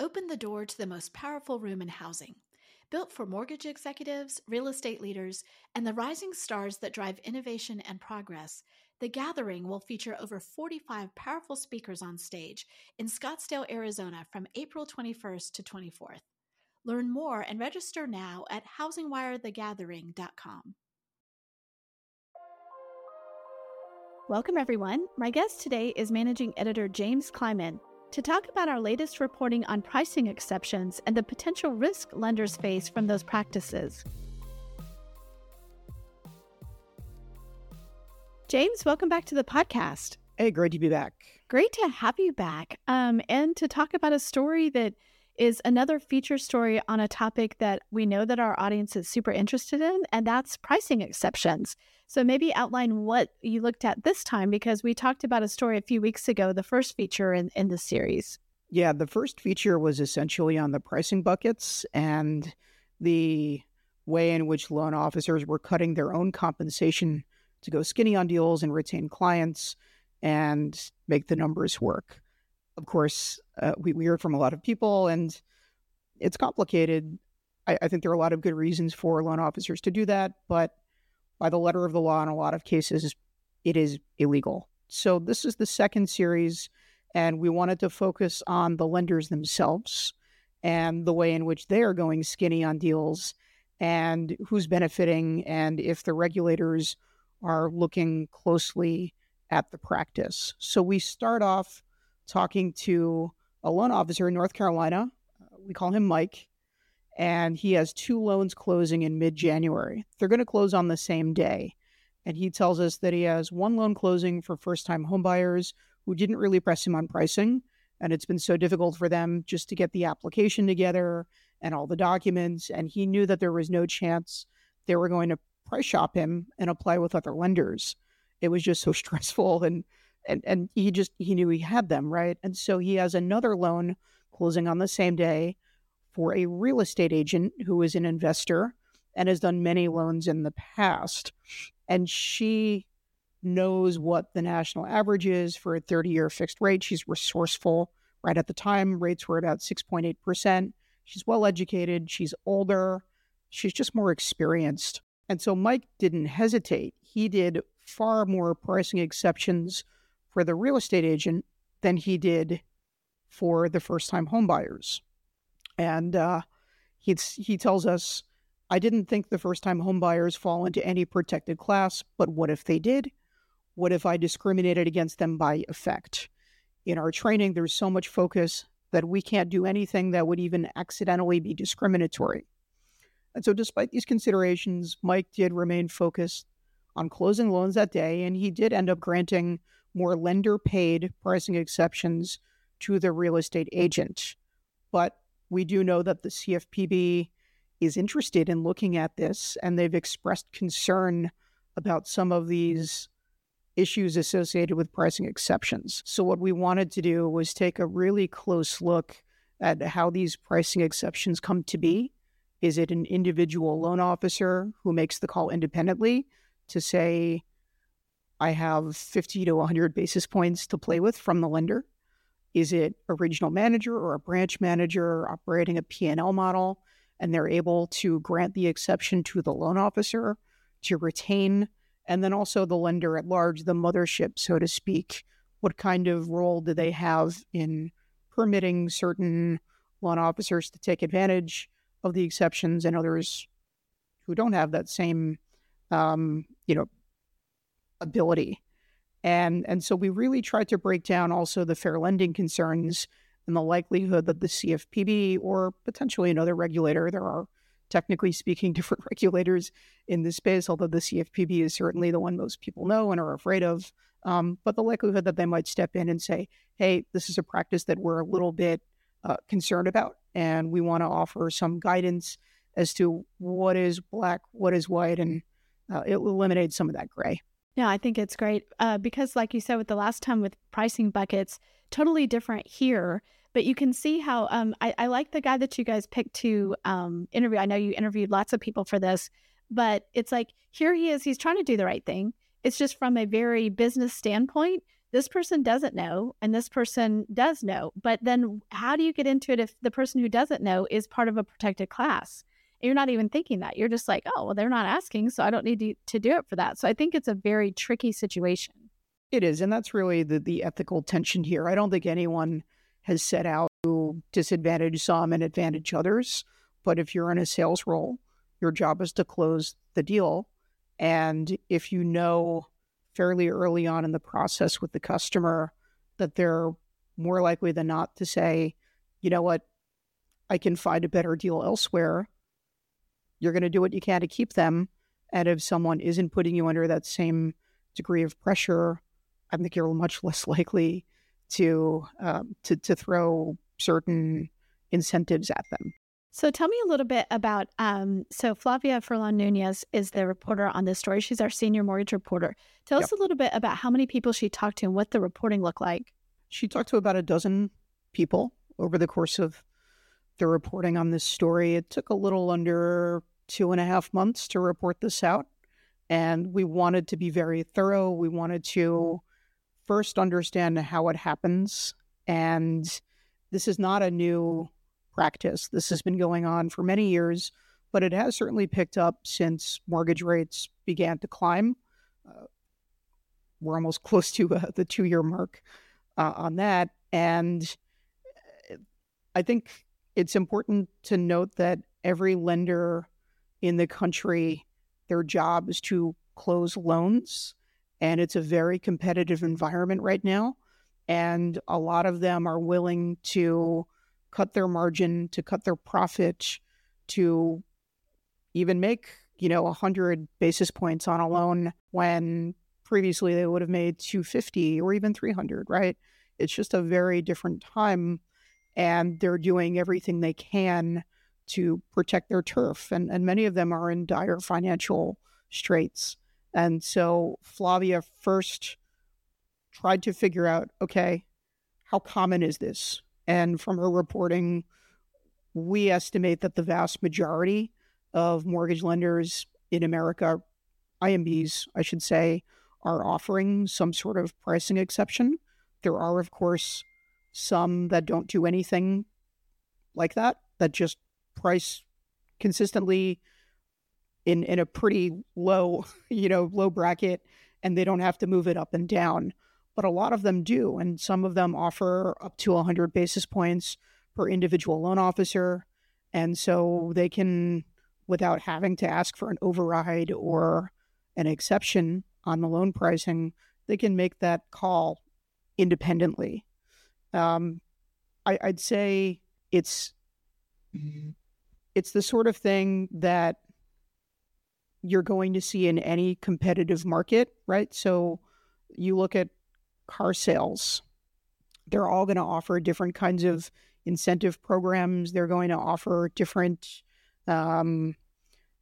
open the door to the most powerful room in housing. Built for mortgage executives, real estate leaders, and the rising stars that drive innovation and progress, The Gathering will feature over 45 powerful speakers on stage in Scottsdale, Arizona from April 21st to 24th. Learn more and register now at housingwirethegathering.com. Welcome, everyone. My guest today is managing editor James Kleimann to talk about our latest reporting on pricing exceptions and the potential risk lenders face from those practices. James, welcome back to the podcast. Hey, great to be back. Great to have you back. Um, and to talk about a story that is another feature story on a topic that we know that our audience is super interested in, and that's pricing exceptions. So maybe outline what you looked at this time because we talked about a story a few weeks ago, the first feature in, in the series. Yeah, the first feature was essentially on the pricing buckets and the way in which loan officers were cutting their own compensation to go skinny on deals and retain clients and make the numbers work. Of course, uh, we, we heard from a lot of people, and it's complicated. I, I think there are a lot of good reasons for loan officers to do that, but by the letter of the law in a lot of cases, it is illegal. So this is the second series, and we wanted to focus on the lenders themselves and the way in which they are going skinny on deals and who's benefiting and if the regulators are looking closely at the practice. So we start off talking to a loan officer in North Carolina. Uh, we call him Mike and he has two loans closing in mid January. They're going to close on the same day. And he tells us that he has one loan closing for first time homebuyers who didn't really press him on pricing. And it's been so difficult for them just to get the application together and all the documents. And he knew that there was no chance they were going to price shop him and apply with other lenders. It was just so stressful and and and he just he knew he had them, right? And so he has another loan closing on the same day for a real estate agent who is an investor and has done many loans in the past. And she knows what the national average is for a 30 year fixed rate. She's resourceful. Right at the time, rates were about 6.8%. She's well educated. She's older. She's just more experienced. And so Mike didn't hesitate. He did far more pricing exceptions for the real estate agent than he did for the first time homebuyers. And uh, he's, he tells us, I didn't think the first time homebuyers fall into any protected class, but what if they did? What if I discriminated against them by effect? In our training, there's so much focus that we can't do anything that would even accidentally be discriminatory. And so, despite these considerations, Mike did remain focused on closing loans that day, and he did end up granting more lender paid pricing exceptions to the real estate agent. But we do know that the CFPB is interested in looking at this, and they've expressed concern about some of these issues associated with pricing exceptions. So, what we wanted to do was take a really close look at how these pricing exceptions come to be. Is it an individual loan officer who makes the call independently to say, I have 50 to 100 basis points to play with from the lender? Is it a regional manager or a branch manager operating a P&L model and they're able to grant the exception to the loan officer to retain and then also the lender at large, the mothership, so to speak? What kind of role do they have in permitting certain loan officers to take advantage of the exceptions and others who don't have that same, um, you know, ability? And, and so we really tried to break down also the fair lending concerns and the likelihood that the CFPB or potentially another regulator, there are technically speaking different regulators in this space, although the CFPB is certainly the one most people know and are afraid of. Um, but the likelihood that they might step in and say, hey, this is a practice that we're a little bit uh, concerned about, and we want to offer some guidance as to what is black, what is white, and uh, it will eliminate some of that gray. Yeah, I think it's great uh, because, like you said, with the last time with pricing buckets, totally different here. But you can see how um, I, I, like the guy that you guys picked to um, interview. I know you interviewed lots of people for this, but it's like here he is. He's trying to do the right thing. It's just from a very business standpoint. this person doesn't know and this person does know. But then how do you get into it if the person who doesn't know is part of a protected class? You're not even thinking that. You're just like, oh, well, they're not asking, so I don't need to, to do it for that. So I think it's a very tricky situation. It is. And that's really the, the ethical tension here. I don't think anyone has set out to disadvantage some and advantage others. But if you're in a sales role, your job is to close the deal. And if you know fairly early on in the process with the customer that they're more likely than not to say, you know what, I can find a better deal elsewhere, you're going to do what you can to keep them. And if someone isn't putting you under that same degree of pressure, I think you're much less likely to um, to to throw certain incentives at them. So tell me a little bit about. Um, so Flavia Furlan Nunes is the reporter on this story. She's our senior mortgage reporter. Tell yep. us a little bit about how many people she talked to and what the reporting looked like. She talked to about a dozen people over the course of the reporting on this story. It took a little under two and a half months to report this out, and we wanted to be very thorough. We wanted to first understand how it happens. And this is not a new practice. This has been going on for many years, but it has certainly picked up since mortgage rates began to climb. Uh, we're almost close to uh, the two year mark uh, on that. And uh, I think it's important to note that every lender in the country, their job is to close loans and it's a very competitive environment right now. And a lot of them are willing to cut their margin, to cut their profit, to even make, you know, 100 basis points on a loan when previously they would have made 250 or even 300, right? It's just a very different time. And they're doing everything they can to protect their turf. And, and many of them are in dire financial straits. And so Flavia first tried to figure out okay, how common is this? And from her reporting, we estimate that the vast majority of mortgage lenders in America, IMBs, I should say, are offering some sort of pricing exception. There are, of course, some that don't do anything like that, that just price consistently in in a pretty low, you know, low bracket and they don't have to move it up and down. But a lot of them do, and some of them offer up to 100 basis points per individual loan officer. And so they can, without having to ask for an override or an exception on the loan pricing, they can make that call independently. Um, I, I'd say it's it's the sort of thing that you're going to see in any competitive market, right? So you look at car sales, they're all going to offer different kinds of incentive programs. They're going to offer different, um,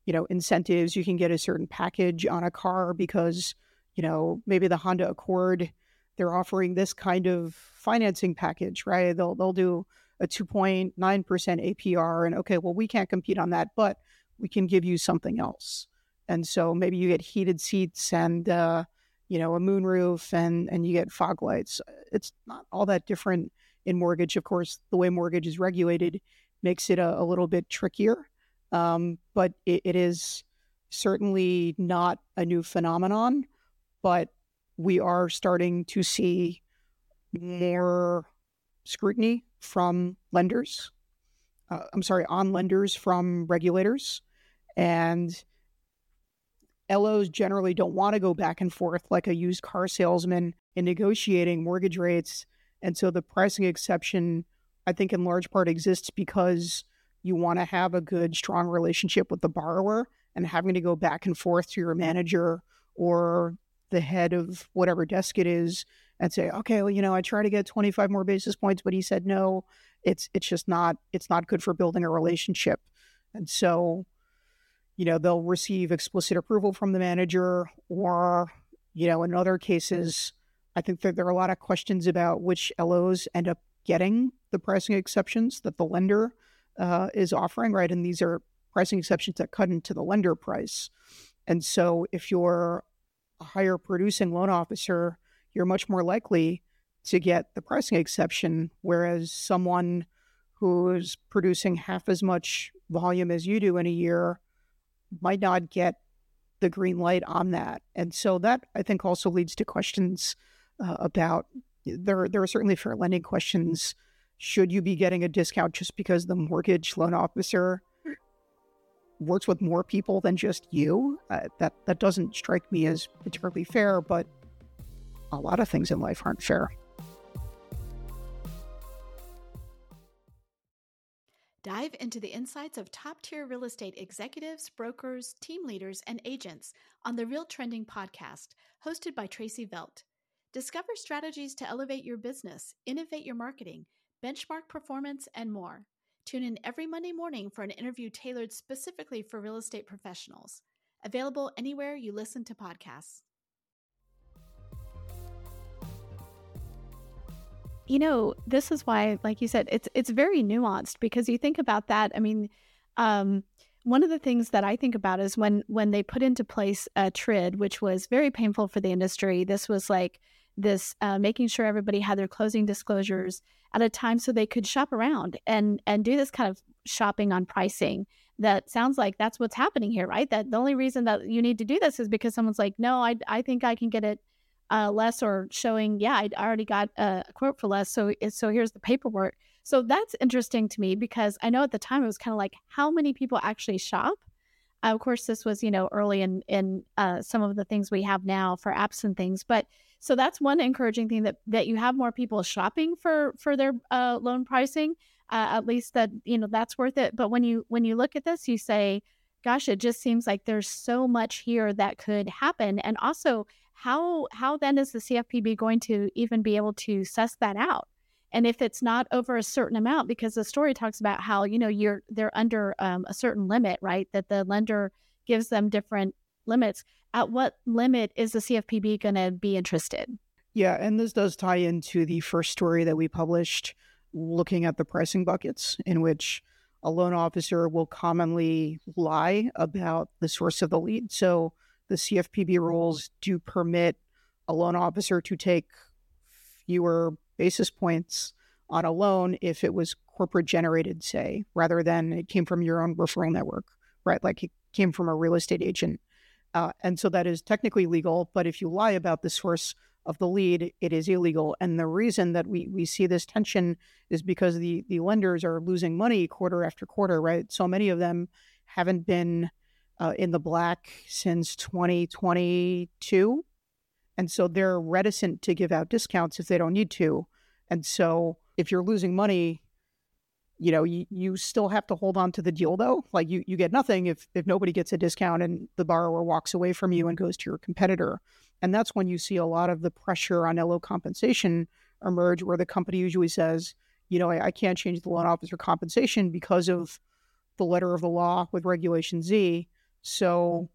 you know, incentives. You can get a certain package on a car because, you know, maybe the Honda Accord, they're offering this kind of financing package, right? They'll they'll do a 2.9% APR and okay, well we can't compete on that, but we can give you something else and so maybe you get heated seats and uh, you know a moonroof and and you get fog lights. It's not all that different in mortgage. Of course, the way mortgage is regulated makes it a, a little bit trickier, um, but it, it is certainly not a new phenomenon. But we are starting to see more scrutiny from lenders. Uh, I'm sorry, on lenders from regulators, and LOs generally don't want to go back and forth like a used car salesman in negotiating mortgage rates. And so the pricing exception, I think, in large part exists because you want to have a good, strong relationship with the borrower and having to go back and forth to your manager or the head of whatever desk it is and say, okay, well, you know, I try to get 25 more basis points, but he said no. It's it's just not it's not good for building a relationship. And so you know, they'll receive explicit approval from the manager, or, you know, in other cases, I think that there are a lot of questions about which LOs end up getting the pricing exceptions that the lender uh, is offering, right? And these are pricing exceptions that cut into the lender price. And so if you're a higher producing loan officer, you're much more likely to get the pricing exception. Whereas someone who's producing half as much volume as you do in a year might not get the green light on that. And so that I think also leads to questions uh, about there. There are certainly fair lending questions. Should you be getting a discount just because the mortgage loan officer works with more people than just you? Uh, that that doesn't strike me as particularly fair. But a lot of things in life aren't fair. Dive into the insights of top tier real estate executives, brokers, team leaders, and agents on the Real Trending podcast, hosted by Tracey Velt. Discover strategies to elevate your business, innovate your marketing, benchmark performance, and more. Tune in every Monday morning for an interview tailored specifically for real estate professionals. Available anywhere you listen to podcasts. you know, this is why, like you said, it's it's very nuanced because you think about that. I mean, um, one of the things that I think about is when when they put into place a TRID, which was very painful for the industry. This was like this uh, making sure everybody had their closing disclosures at a time so they could shop around and and do this kind of shopping on pricing that sounds like that's what's happening here right that the only reason that you need to do this is because someone's like no i, I think i can get it uh, less or showing, yeah, I already got a quote for less. So, so here's the paperwork. So that's interesting to me because I know at the time it was kind of like how many people actually shop. Uh, of course, this was you know early in in uh, some of the things we have now for apps and things, but so that's one encouraging thing that that you have more people shopping for for their uh, loan pricing. Uh, at least that you know that's worth it. But when you when you look at this, you say, "Gosh, it just seems like there's so much here that could happen," and also how how then is the CFPB going to even be able to suss that out? And if it's not over a certain amount, because the story talks about how you know you're they're under um, a certain limit, right? That the lender gives them different limits. At what limit is the CFPB going to be interested? Yeah, and this does tie into the first story that we published, looking at the pricing buckets, in which a loan officer will commonly lie about the source of the lead. So the CFPB rules do permit a loan officer to take fewer basis points on a loan if it was corporate generated, say, rather than it came from your own referral network, right? Like it came from a real estate agent. Uh, and so that is technically legal. But if you lie about the source of the lead, it is illegal. And the reason that we, we see this tension is because the, the lenders are losing money quarter after quarter, right? So many of them haven't been uh, in the black since 2022. And so they're reticent to give out discounts if they don't need to. And so if you're losing money, you know, you, you still have to hold on to the deal though. Like you, you get nothing if, if nobody gets a discount and the borrower walks away from you and mm-hmm. goes to your competitor. And that's when you see a lot of the pressure on LO compensation emerge, where the company usually says, you know, I, I can't change the loan officer compensation because of the letter of the law with Regulation Z. So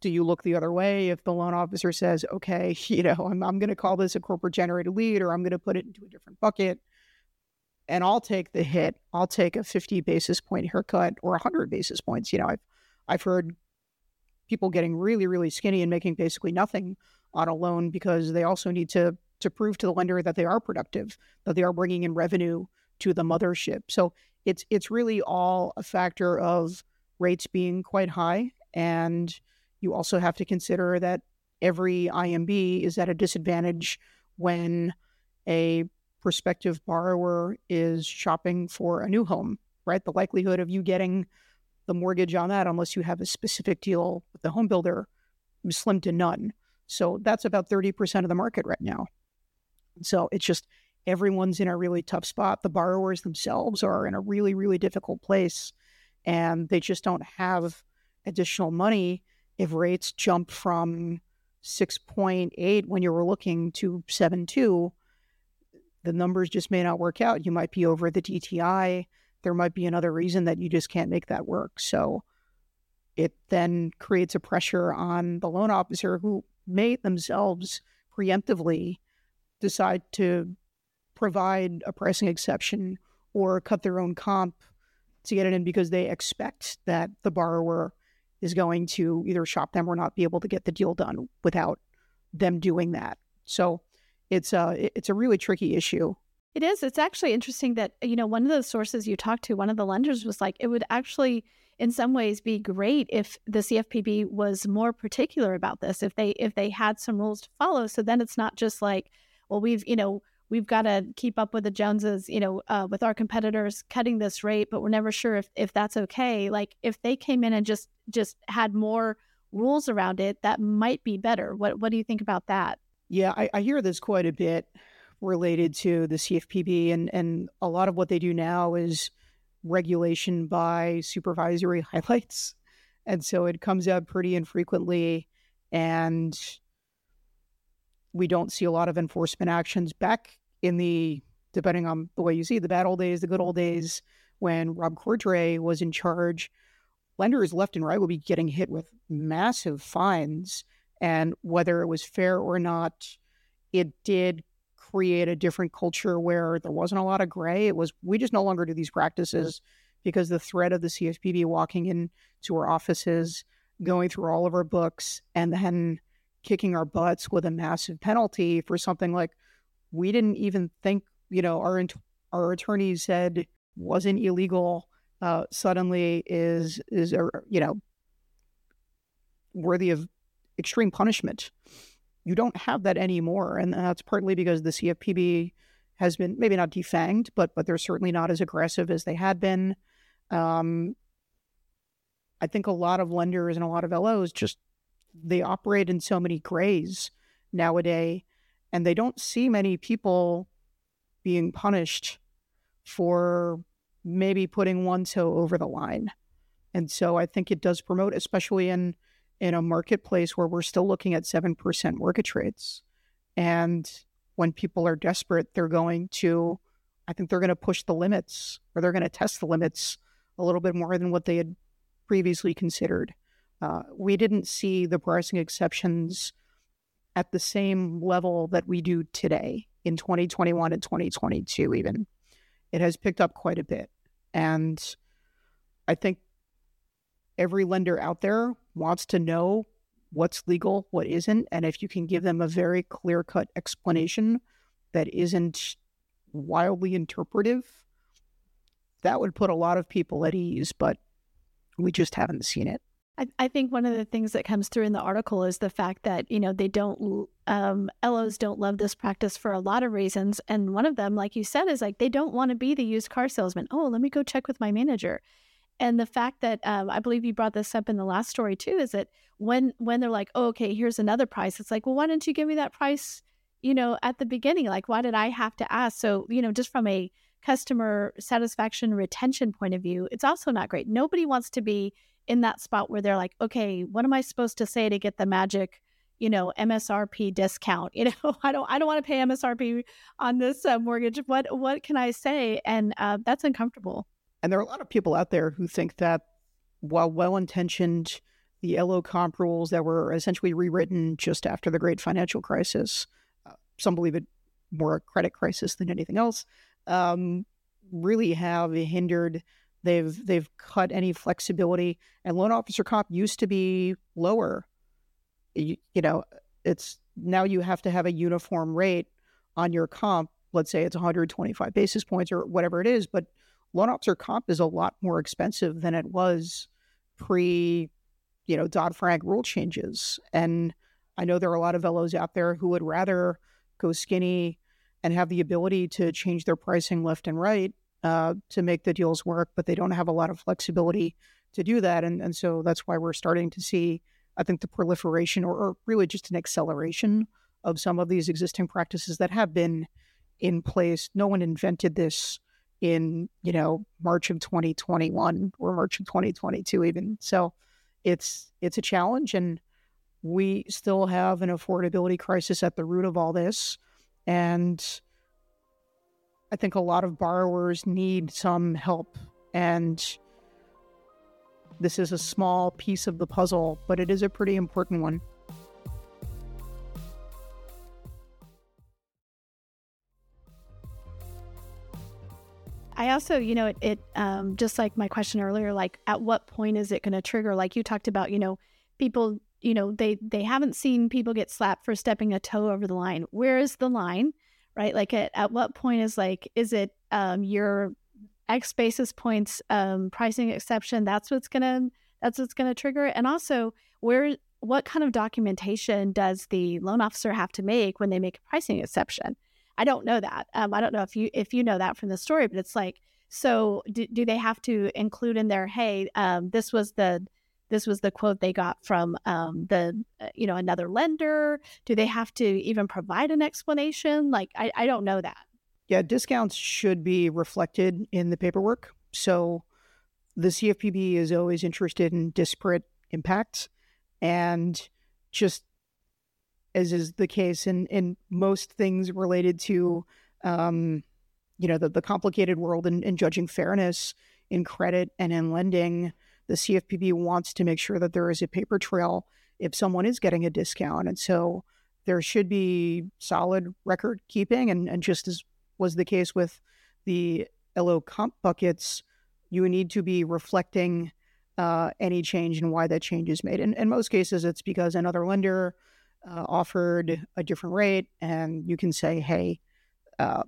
do you look the other way if the loan officer says, okay, you know, I'm, I'm going to call this a corporate generated lead or I'm going to put it into a different bucket and I'll take the hit. I'll take a 50 basis point haircut or 100 basis points. You know, I've, I've heard people getting really, really skinny and making basically nothing on a loan because they also need to to prove to the lender that they are productive, that they are bringing in revenue to the mothership. So it's it's really all a factor of rates being quite high. And you also have to consider that every IMB is at a disadvantage when a prospective borrower is shopping for a new home, right? The likelihood of you getting the mortgage on that, unless you have a specific deal with the home builder, is slim to none. So that's about 30% of the market right now. So it's just everyone's in a really tough spot. The borrowers themselves are in a really, really difficult place and they just don't have additional money if rates jump from 6.8 when you were looking to 7.2 the numbers just may not work out. You might be over the dti there might be another reason that you just can't make that work. So it then creates a pressure on the loan officer who may themselves preemptively decide to provide a pricing exception or cut their own comp to get it in because they expect that the borrower is going to either shop them or not be able to get the deal done without them doing that. So it's a it's a really tricky issue. It is. It's actually interesting that you know one of the sources you talked to, one of the lenders was like, it would actually, in some ways, be great if the CFPB was more particular about this. If they if they had some rules to follow, so then it's not just like, well, we've you know we've got to keep up with the Joneses, you know, uh, with our competitors cutting this rate, but we're never sure if, if that's okay. Like if they came in and just just had more rules around it, that might be better. What what do you think about that? Yeah, I, I hear this quite a bit related to the CFPB, and and a lot of what they do now is regulation by supervisory highlights, and so it comes up pretty infrequently, and we don't see a lot of enforcement actions back in the depending on the way you see the bad old days, the good old days when Rob Cordray was in charge, lenders left and right would be getting hit with massive fines. And whether it was fair or not, it did create a different culture where there wasn't a lot of gray. It was we just no longer do these practices because the threat of the CFPB walking into our offices, going through all of our books, and then kicking our butts with a massive penalty for something like we didn't even think, you know, our our attorneys said wasn't illegal. Uh, suddenly is is a you know worthy of extreme punishment. You don't have that anymore, and that's partly because the CFPB has been maybe not defanged, but but they're certainly not as aggressive as they had been. Um, I think a lot of lenders and a lot of LOs just they operate in so many grays nowadays and they don't see many people being punished for maybe putting one toe over the line. And so I think it does promote, especially in in a marketplace where we're still looking at seven percent mortgage rates. And when people are desperate, they're going to, I think they're going to push the limits or they're going to test the limits a little bit more than what they had previously considered. Uh, we didn't see the pricing exceptions at the same level that we do today in 2021 and 2022, even. It has picked up quite a bit. And I think every lender out there wants to know what's legal, what isn't. And if you can give them a very clear cut explanation that isn't wildly interpretive, that would put a lot of people at ease. But we just haven't seen it. I, I think one of the things that comes through in the article is the fact that you know they don't um, LOs don't love this practice for a lot of reasons, and one of them, like you said, is like they don't want to be the used car salesman. Oh, let me go check with my manager. And the fact that um, I believe you brought this up in the last story too is that when when they're like, oh, okay, here's another price. It's like, well, why didn't you give me that price? You know, at the beginning, like, why did I have to ask? So, you know, just from a customer satisfaction retention point of view, it's also not great. Nobody wants to be in that spot where they're like, okay, what am I supposed to say to get the magic, you know, MSRP discount? You know, I don't, I don't want to pay MSRP on this uh, mortgage. What, what can I say? And uh, that's uncomfortable. And there are a lot of people out there who think that while well intentioned, the LO comp rules that were essentially rewritten just after the great financial crisis, uh, some believe it more a credit crisis than anything else, um, really have hindered They've they've cut any flexibility, and loan officer comp used to be lower. You, you know, it's now you have to have a uniform rate on your comp. Let's say it's 125 basis points or whatever it is, but loan officer comp is a lot more expensive than it was pre, you know, Dodd Frank rule changes. And I know there are a lot of LOs out there who would rather go skinny and have the ability to change their pricing left and right uh, to make the deals work, but they don't have a lot of flexibility to do that. And, and so that's why we're starting to see, I think, the proliferation or, or really just an acceleration of some of these existing practices that have been in place. No one invented this in, you know, March of 2021 or March of 2022 even. So it's it's a challenge and we still have an affordability crisis at the root of all this. And I think a lot of borrowers need some help. And this is a small piece of the puzzle, but it is a pretty important one. I also, you know, it, it um, just like my question earlier, like at what point is it going to trigger? Like you talked about, you know, people you know they they haven't seen people get slapped for stepping a toe over the line. Where is the line right? Like at, at what point is like is it um your x basis points um pricing exception? That's what's gonna that's what's gonna trigger it. And also where what kind of documentation does the loan officer have to make when they make a pricing exception i don't know that um, i don't know if you if you know that from the story but it's like so do, do they have to include in there hey um, this was the this was the quote they got from um, the uh, you know another lender? Do they have to even provide an explanation? Like I, I don't know that. Yeah discounts should be reflected in the paperwork. So the cfpb is always interested in disparate impacts and just as is the case in in most things related to um, you know the, the complicated world in, in judging fairness in credit and in lending the CFPB wants to make sure that there is a paper trail if someone is getting a discount. And so there should be solid record keeping. And, and just as was the case with the LO comp buckets, you need to be reflecting uh, any change and why that change is made. And in most cases, it's because another lender uh, offered a different rate, and you can say, hey, uh,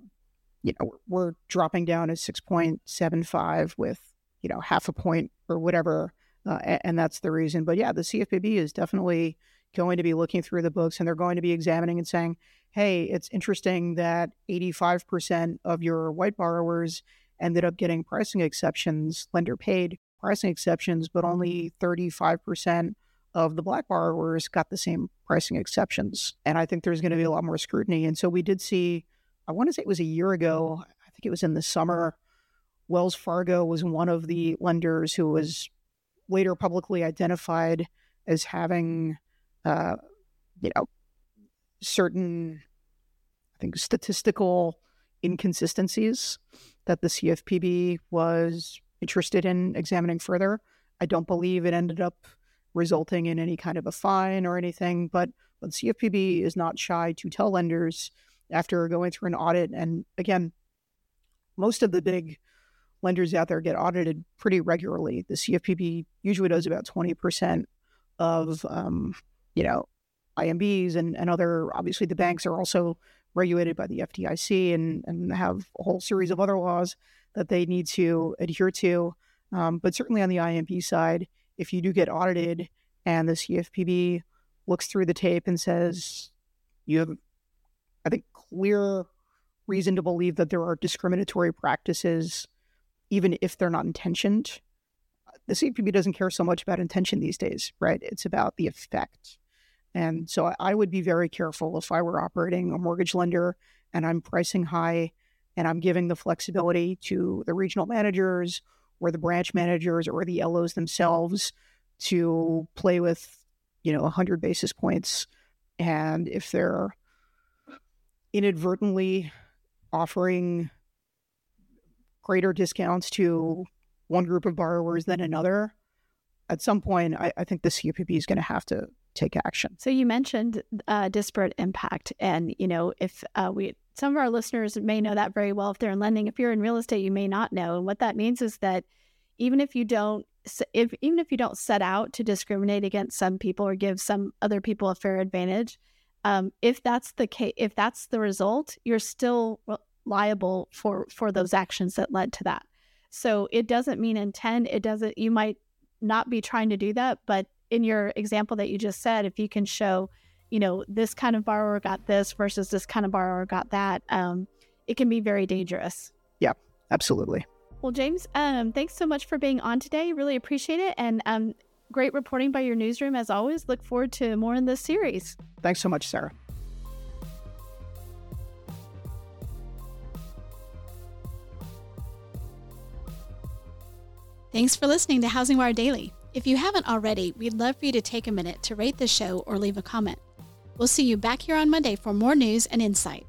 you know, we're dropping down to 6.75 with, you know, half a point or whatever. Uh, and, and, that's the reason. But yeah, the CFPB is definitely going to be looking through the books and they're going to be examining and saying, hey, it's interesting that 85% of your white borrowers ended up getting pricing exceptions, lender paid pricing exceptions, but only 35% of the black borrowers got the same pricing exceptions. And I think there's going to be a lot more scrutiny. And so we did see, I want to say it was a year ago, I think it was in the summer, Wells Fargo was one of the lenders who was later publicly identified as having, uh, you know, certain, I think, statistical inconsistencies that the CFPB was interested in examining further. I don't believe it ended up resulting in any kind of a fine or anything, but, but the CFPB is not shy to tell lenders after going through an audit. And again, most of the big lenders out there get audited pretty regularly. The CFPB usually does about 20% of, um, you know, IMBs and, and other, obviously the banks are also regulated by the FDIC and, and have a whole series of other laws that they need to adhere to. Um, but certainly on the IMB side, if you do get audited and the CFPB looks through the tape and says you have, I think, clear reason to believe that there are discriminatory practices even if they're not intentioned. The CFPB doesn't care so much about intention these days, right? It's about the effect. And so I would be very careful if I were operating a mortgage lender and I'm pricing high and I'm giving the flexibility to the regional managers or the branch managers or the LOs themselves to play with, you know, 100 basis points. And if they're inadvertently offering greater discounts to one group of borrowers than another, at some point, I, I think the CFPB is going to have to take action. So you mentioned uh, disparate impact, and you know if uh, we some of our listeners may know that very well if they're in lending. If you're in real estate, you may not know, and what that means is that even if you don't if even if you don't set out to discriminate against some people or give some other people a fair advantage, um, if that's the case, if that's the result, you're still liable for for those actions that led to that. So it doesn't mean intent. It doesn't. You might not be trying to do that, but in your example that you just said, if you can show, you know, this kind of borrower got this versus this kind of borrower got that, um, it can be very dangerous. Yeah, absolutely. Well, James, um, thanks so much for being on today. Really appreciate it. And um, great reporting by your newsroom as always. Look forward to more in this series. Thanks so much, Sarah. Thanks for listening to HousingWire Daily. If you haven't already, we'd love for you to take a minute to rate the show or leave a comment. We'll see you back here on Monday for more news and insight.